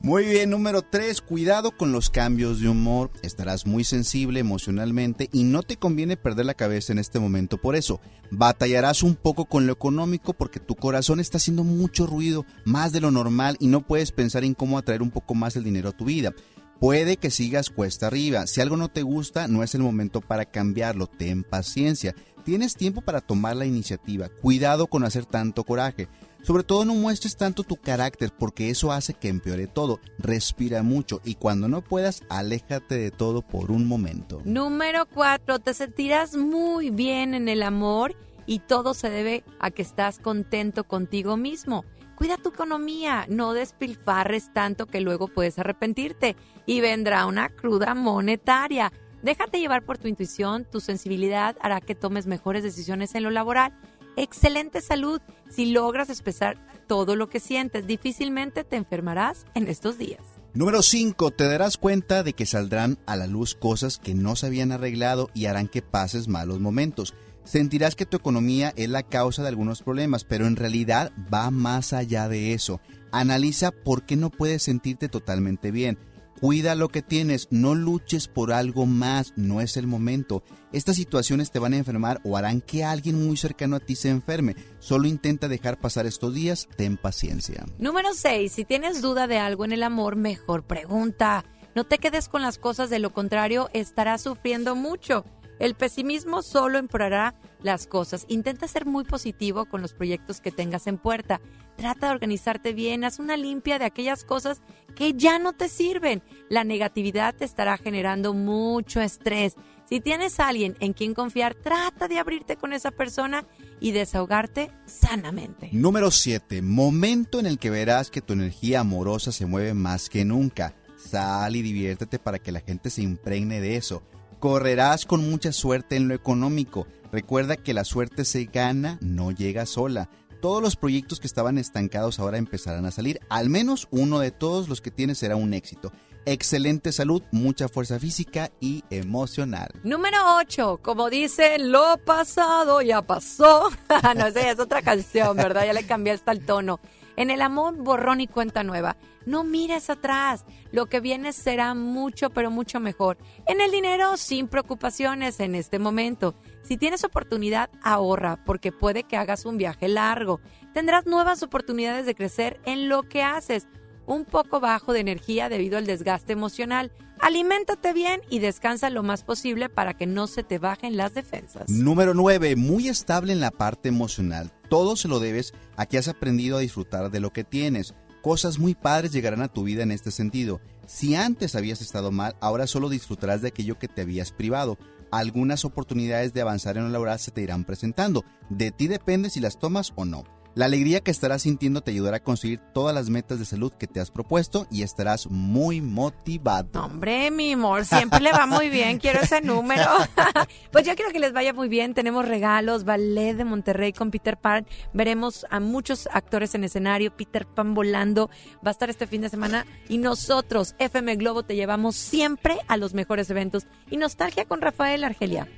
[SPEAKER 4] Muy bien, número 3, cuidado con los cambios de humor. Estarás muy sensible emocionalmente y no te conviene perder la cabeza en este momento. Por eso, batallarás un poco con lo económico porque tu corazón está haciendo mucho ruido, más de lo normal y no puedes pensar en cómo atraer un poco más el dinero a tu vida. Puede que sigas cuesta arriba. Si algo no te gusta, no es el momento para cambiarlo. Ten paciencia. Tienes tiempo para tomar la iniciativa. Cuidado con hacer tanto coraje. Sobre todo no muestres tanto tu carácter porque eso hace que empeore todo. Respira mucho y cuando no puedas, aléjate de todo por un momento.
[SPEAKER 2] Número cuatro, te sentirás muy bien en el amor y todo se debe a que estás contento contigo mismo. Cuida tu economía, no despilfarres tanto que luego puedes arrepentirte y vendrá una cruda monetaria. Déjate llevar por tu intuición, tu sensibilidad hará que tomes mejores decisiones en lo laboral. Excelente salud. Si logras expresar todo lo que sientes, difícilmente te enfermarás en estos días.
[SPEAKER 4] Número 5. Te darás cuenta de que saldrán a la luz cosas que no se habían arreglado y harán que pases malos momentos. Sentirás que tu economía es la causa de algunos problemas, pero en realidad va más allá de eso. Analiza por qué no puedes sentirte totalmente bien. Cuida lo que tienes, no luches por algo más, no es el momento. Estas situaciones te van a enfermar o harán que alguien muy cercano a ti se enferme. Solo intenta dejar pasar estos días, ten paciencia.
[SPEAKER 2] Número 6. Si tienes duda de algo en el amor, mejor pregunta. No te quedes con las cosas, de lo contrario estarás sufriendo mucho. El pesimismo solo empeorará las cosas. Intenta ser muy positivo con los proyectos que tengas en puerta. Trata de organizarte bien, haz una limpia de aquellas cosas que ya no te sirven. La negatividad te estará generando mucho estrés. Si tienes alguien en quien confiar, trata de abrirte con esa persona y desahogarte sanamente.
[SPEAKER 4] Número 7. Momento en el que verás que tu energía amorosa se mueve más que nunca. Sal y diviértete para que la gente se impregne de eso. Correrás con mucha suerte en lo económico. Recuerda que la suerte se gana, no llega sola. Todos los proyectos que estaban estancados ahora empezarán a salir. Al menos uno de todos los que tienes será un éxito. Excelente salud, mucha fuerza física y emocional.
[SPEAKER 2] Número 8, como dice, lo pasado ya pasó. <laughs> no sé, es otra canción, ¿verdad? Ya le cambié hasta el tono. En el amor, borrón y cuenta nueva. No mires atrás. Lo que viene será mucho, pero mucho mejor. En el dinero, sin preocupaciones en este momento. Si tienes oportunidad, ahorra, porque puede que hagas un viaje largo. Tendrás nuevas oportunidades de crecer en lo que haces. Un poco bajo de energía debido al desgaste emocional. Aliméntate bien y descansa lo más posible para que no se te bajen las defensas.
[SPEAKER 4] Número 9. Muy estable en la parte emocional. Todo se lo debes a que has aprendido a disfrutar de lo que tienes. Cosas muy padres llegarán a tu vida en este sentido. Si antes habías estado mal, ahora solo disfrutarás de aquello que te habías privado. Algunas oportunidades de avanzar en lo laboral se te irán presentando. De ti depende si las tomas o no. La alegría que estarás sintiendo te ayudará a conseguir todas las metas de salud que te has propuesto y estarás muy motivado.
[SPEAKER 2] Hombre, mi amor, siempre le va muy bien, <laughs> quiero ese número. <laughs> pues yo quiero que les vaya muy bien, tenemos regalos, Ballet de Monterrey con Peter Pan, veremos a muchos actores en escenario, Peter Pan volando, va a estar este fin de semana y nosotros, FM Globo, te llevamos siempre a los mejores eventos. Y nostalgia con Rafael Argelia.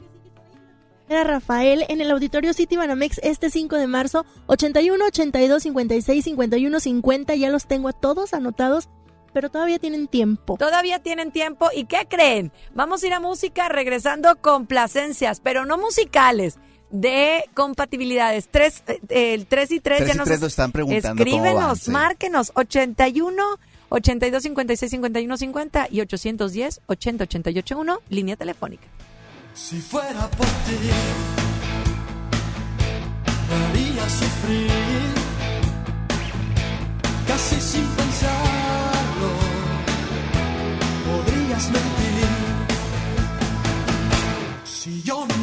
[SPEAKER 3] Era Rafael en el Auditorio City Banamex este 5 de marzo, 81, 82, 56, 51, 50. Ya los tengo a todos anotados, pero todavía tienen tiempo.
[SPEAKER 2] Todavía tienen tiempo. ¿Y qué creen? Vamos a ir a música regresando con placencias, pero no musicales. De compatibilidades. Tres, eh, el 3 y 3
[SPEAKER 4] Tres
[SPEAKER 2] ya
[SPEAKER 4] y
[SPEAKER 2] nos.
[SPEAKER 4] tres nos están preguntando cómo van,
[SPEAKER 2] Escríbenos,
[SPEAKER 4] sí.
[SPEAKER 2] márquenos. 81 82 56 51 50 y 810 80 88 1, línea telefónica.
[SPEAKER 8] Si fuera por ti, me haría sufrir, casi sin pensarlo, podrías mentir. Si yo nunca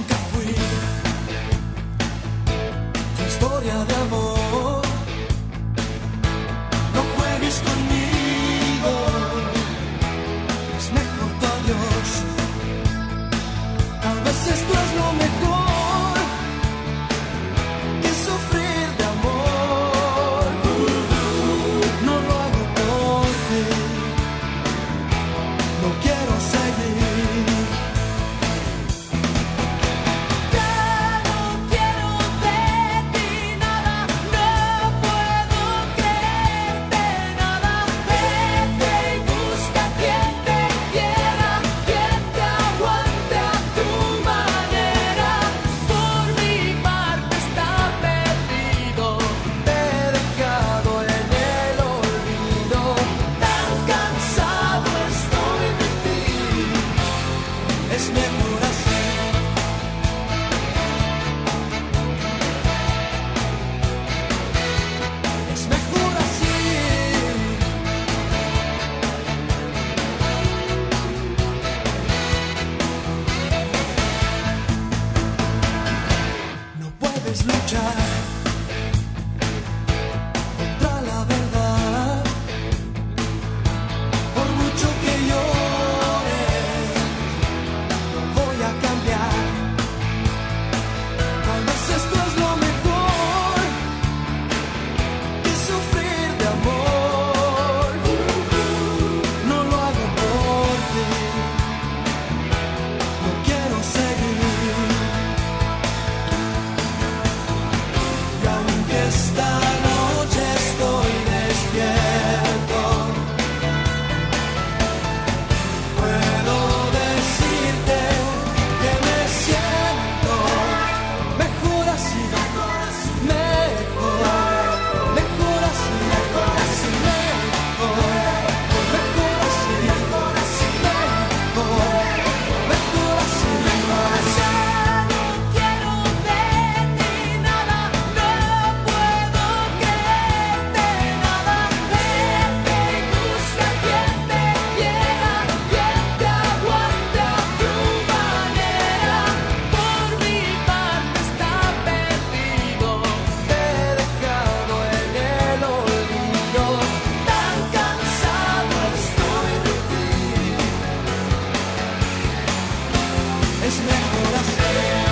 [SPEAKER 8] me corazón.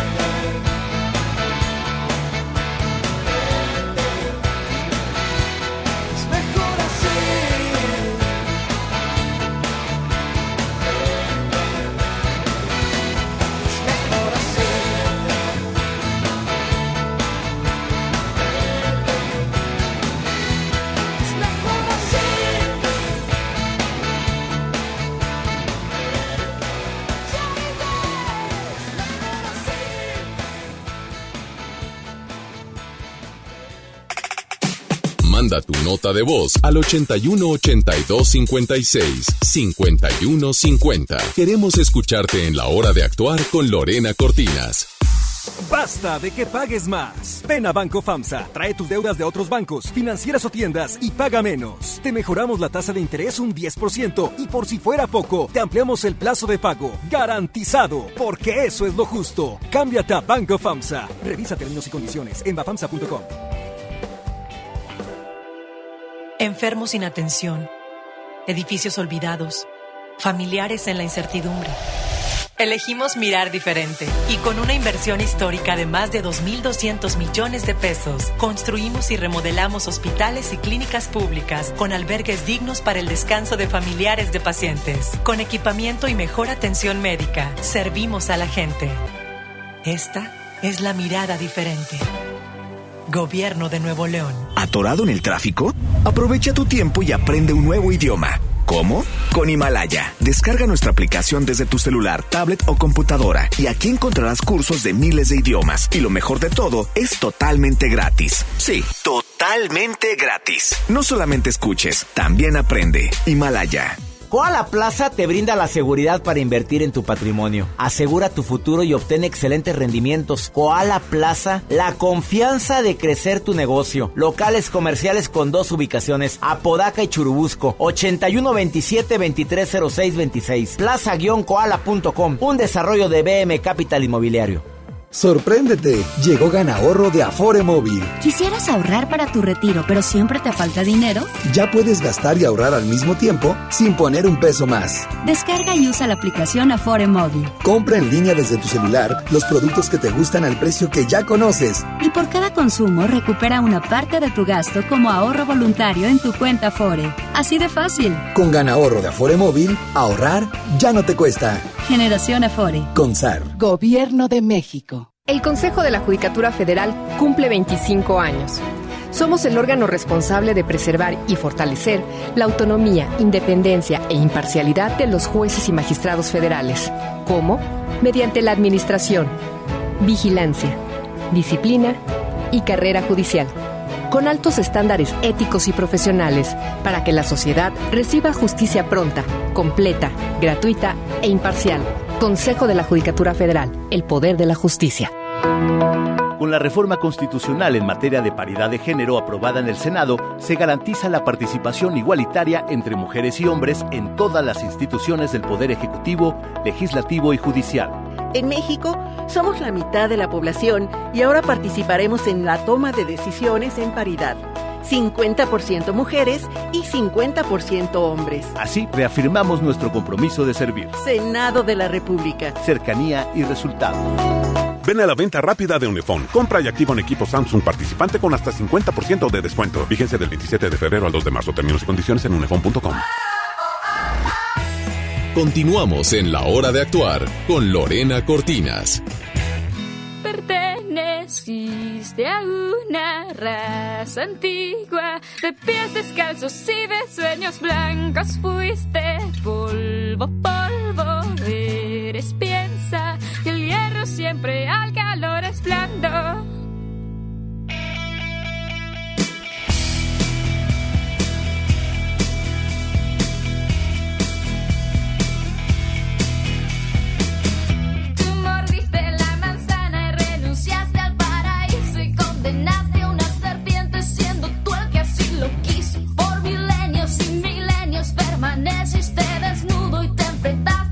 [SPEAKER 8] De
[SPEAKER 1] voz al 81 82 56 51 50. Queremos escucharte en la hora de actuar con Lorena Cortinas.
[SPEAKER 17] Basta de que pagues más. Ven a Banco FAMSA, trae tus deudas de otros bancos, financieras o tiendas y paga menos. Te mejoramos la tasa de interés un 10% y por si fuera poco, te ampliamos el plazo de pago. Garantizado, porque eso es lo justo. Cámbiate a Banco FAMSA. Revisa términos y condiciones en bafamsa.com.
[SPEAKER 18] Enfermos sin atención, edificios olvidados, familiares en la incertidumbre. Elegimos mirar diferente y con una inversión histórica de más de 2.200 millones de pesos, construimos y remodelamos hospitales y clínicas públicas con albergues dignos para el descanso de familiares de pacientes. Con equipamiento y mejor atención médica, servimos a la gente. Esta es la mirada diferente. Gobierno de Nuevo León.
[SPEAKER 19] ¿Atorado en el tráfico? Aprovecha tu tiempo y aprende un nuevo idioma. ¿Cómo? Con Himalaya. Descarga nuestra aplicación desde tu celular, tablet o computadora y aquí encontrarás cursos de miles de idiomas. Y lo mejor de todo, es totalmente gratis. Sí, totalmente gratis. No solamente escuches, también aprende. Himalaya.
[SPEAKER 20] Koala Plaza te brinda la seguridad para invertir en tu patrimonio. Asegura tu futuro y obtén excelentes rendimientos. Koala Plaza, la confianza de crecer tu negocio. Locales comerciales con dos ubicaciones, Apodaca y Churubusco, 8127-230626. Plaza-koala.com, un desarrollo de BM Capital Inmobiliario.
[SPEAKER 21] Sorpréndete, llegó Ganahorro de Afore Móvil.
[SPEAKER 22] ¿Quisieras ahorrar para tu retiro, pero siempre te falta dinero?
[SPEAKER 21] Ya puedes gastar y ahorrar al mismo tiempo sin poner un peso más.
[SPEAKER 22] Descarga y usa la aplicación Afore Móvil.
[SPEAKER 21] Compra en línea desde tu celular los productos que te gustan al precio que ya conoces.
[SPEAKER 22] Y por cada consumo recupera una parte de tu gasto como ahorro voluntario en tu cuenta Afore. Así de fácil.
[SPEAKER 21] Con Ganahorro de Afore Móvil, ahorrar ya no te cuesta.
[SPEAKER 22] Generación Afore.
[SPEAKER 21] Consar.
[SPEAKER 13] Gobierno de México.
[SPEAKER 23] El Consejo de la Judicatura Federal cumple 25 años. Somos el órgano responsable de preservar y fortalecer la autonomía, independencia e imparcialidad de los jueces y magistrados federales. ¿Cómo? Mediante la administración, vigilancia, disciplina y carrera judicial, con altos estándares éticos y profesionales para que la sociedad reciba justicia pronta, completa, gratuita e imparcial. Consejo de la Judicatura Federal, el poder de la justicia.
[SPEAKER 24] Con la reforma constitucional en materia de paridad de género aprobada en el Senado, se garantiza la participación igualitaria entre mujeres y hombres en todas las instituciones del Poder Ejecutivo, Legislativo y Judicial.
[SPEAKER 25] En México somos la mitad de la población y ahora participaremos en la toma de decisiones en paridad. 50% mujeres y 50% hombres.
[SPEAKER 24] Así reafirmamos nuestro compromiso de servir.
[SPEAKER 25] Senado de la República.
[SPEAKER 24] Cercanía y resultados.
[SPEAKER 26] Ven a la venta rápida de Unifón. Compra y activa un equipo Samsung participante con hasta 50% de descuento. Vigencia del 27 de febrero al 2 de marzo. Términos y condiciones en unifón.com.
[SPEAKER 1] Continuamos en la hora de actuar con Lorena Cortinas.
[SPEAKER 27] Perteneciste a una raza antigua de pies descalzos y de sueños blancos. Fuiste polvo, polvo, eres piensa que el hierro siempre al calor es blando. Permaneciste desnudo y te enfrentaste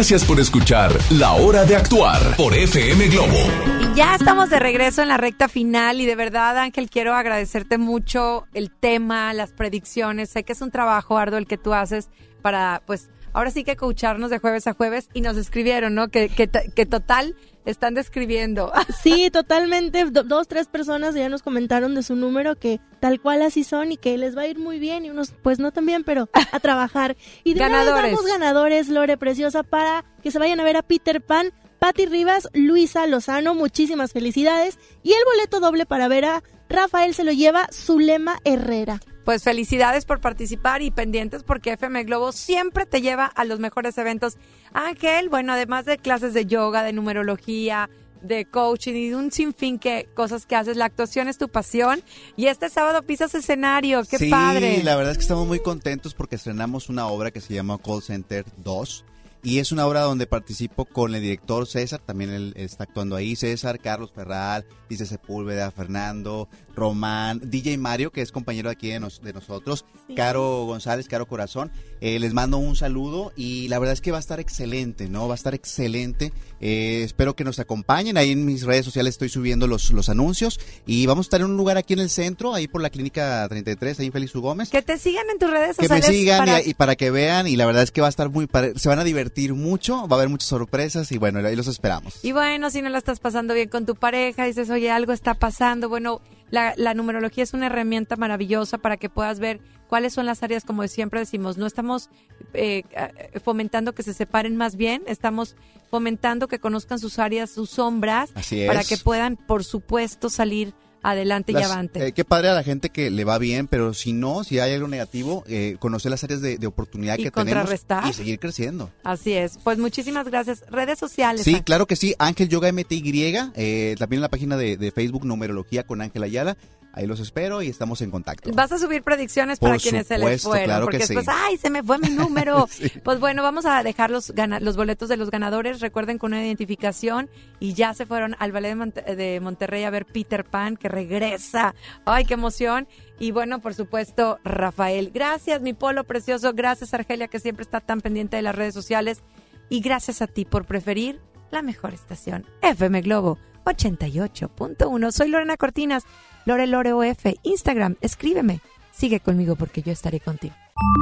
[SPEAKER 1] Gracias por escuchar La Hora de Actuar por FM Globo.
[SPEAKER 2] Y ya estamos de regreso en la recta final y de verdad, Ángel, quiero agradecerte mucho el tema, las predicciones. Sé que es un trabajo arduo el que tú haces para, pues, ahora sí que escucharnos de jueves a jueves y nos escribieron, ¿no? Que, que, que total están describiendo. <laughs>
[SPEAKER 3] Sí, totalmente. Do- dos, tres personas ya nos comentaron de su número que tal cual así son y que les va a ir muy bien y unos pues no tan bien, pero a <laughs> trabajar. Y de
[SPEAKER 2] Ganadores.
[SPEAKER 3] damos ganadores, Lore Preciosa, para que se vayan a ver a Peter Pan, Patti Rivas, Luisa Lozano, muchísimas felicidades. Y el boleto doble para ver a Rafael se lo lleva Zulema Herrera.
[SPEAKER 2] Pues felicidades por participar y pendientes porque FM Globo siempre te lleva a los mejores eventos. Ángel, bueno, además de clases de yoga, de numerología, de coaching y de un sinfín que cosas que haces, la actuación es tu pasión y este sábado pisas escenario, qué
[SPEAKER 4] sí,
[SPEAKER 2] padre.
[SPEAKER 4] la verdad es que estamos muy contentos porque estrenamos una obra que se llama Call Center 2 y es una obra donde participo con el director César, también él está actuando ahí, César, Carlos Ferral, Dice Sepúlveda, Fernando, Román, DJ Mario, que es compañero aquí de, nos- de nosotros, Caro González, Caro Corazón. Eh, les mando un saludo y la verdad es que va a estar excelente, ¿no? Va a estar excelente. Eh, espero que nos acompañen. Ahí en mis redes sociales estoy subiendo los, los anuncios y vamos a estar en un lugar aquí en el centro, ahí por la clínica 33, ahí en Félix U. Gómez.
[SPEAKER 2] Que te sigan en tus redes
[SPEAKER 4] Que me
[SPEAKER 2] sociales.
[SPEAKER 4] sigan
[SPEAKER 2] para-
[SPEAKER 4] y, y para que vean y la verdad es que va a estar muy. Se van a divertir mucho, va a haber muchas sorpresas y bueno, ahí los esperamos.
[SPEAKER 2] Y bueno, si no la estás pasando bien con tu pareja, dices, oye, algo está pasando. Bueno, la, la numerología es una herramienta maravillosa para que puedas ver cuáles son las áreas, como siempre decimos, no estamos eh, eh, fomentando que se separen más bien, estamos fomentando que conozcan sus áreas, sus sombras,
[SPEAKER 4] Así
[SPEAKER 2] para que puedan, por supuesto, salir adelante y avante.
[SPEAKER 4] eh, qué padre a la gente que le va bien, pero si no, si hay algo negativo, eh, conocer las áreas de, de oportunidad
[SPEAKER 2] Y
[SPEAKER 4] que
[SPEAKER 2] contrarrestar.
[SPEAKER 4] tenemos y seguir creciendo.
[SPEAKER 2] Así es. Pues muchísimas gracias. Redes sociales.
[SPEAKER 4] Sí,
[SPEAKER 2] Ángel.
[SPEAKER 4] claro que sí. Ángel Yoga MTY, eh, también en la página de, de Facebook Numerología con Ángel Ayala. Ahí los espero y estamos en contacto.
[SPEAKER 2] Vas a subir predicciones para quienes se les fueron,
[SPEAKER 4] claro
[SPEAKER 2] porque
[SPEAKER 4] que sí.
[SPEAKER 2] después, ay, se me fue mi número. <laughs> Pues bueno, vamos a dejar los, los boletos de los ganadores. Recuerden con una identificación y ya se fueron al Ballet de, Monte- de Monterrey a ver Peter Pan, que regresa. Ay, qué emoción. Y bueno, por supuesto, Rafael. Gracias, mi polo precioso. Gracias, Argelia, que siempre está tan pendiente de las redes sociales. Y gracias a ti por preferir la mejor estación, FM Globo 88.1. Soy Lorena Cortinas, Lore Lore OF, Instagram, escríbeme. Sigue conmigo porque yo estaré contigo.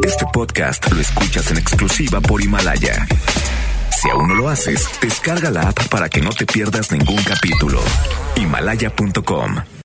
[SPEAKER 19] Este podcast lo escuchas en exclusiva por Himalaya. Si aún no lo haces, descarga la app para que no te pierdas ningún capítulo. Himalaya.com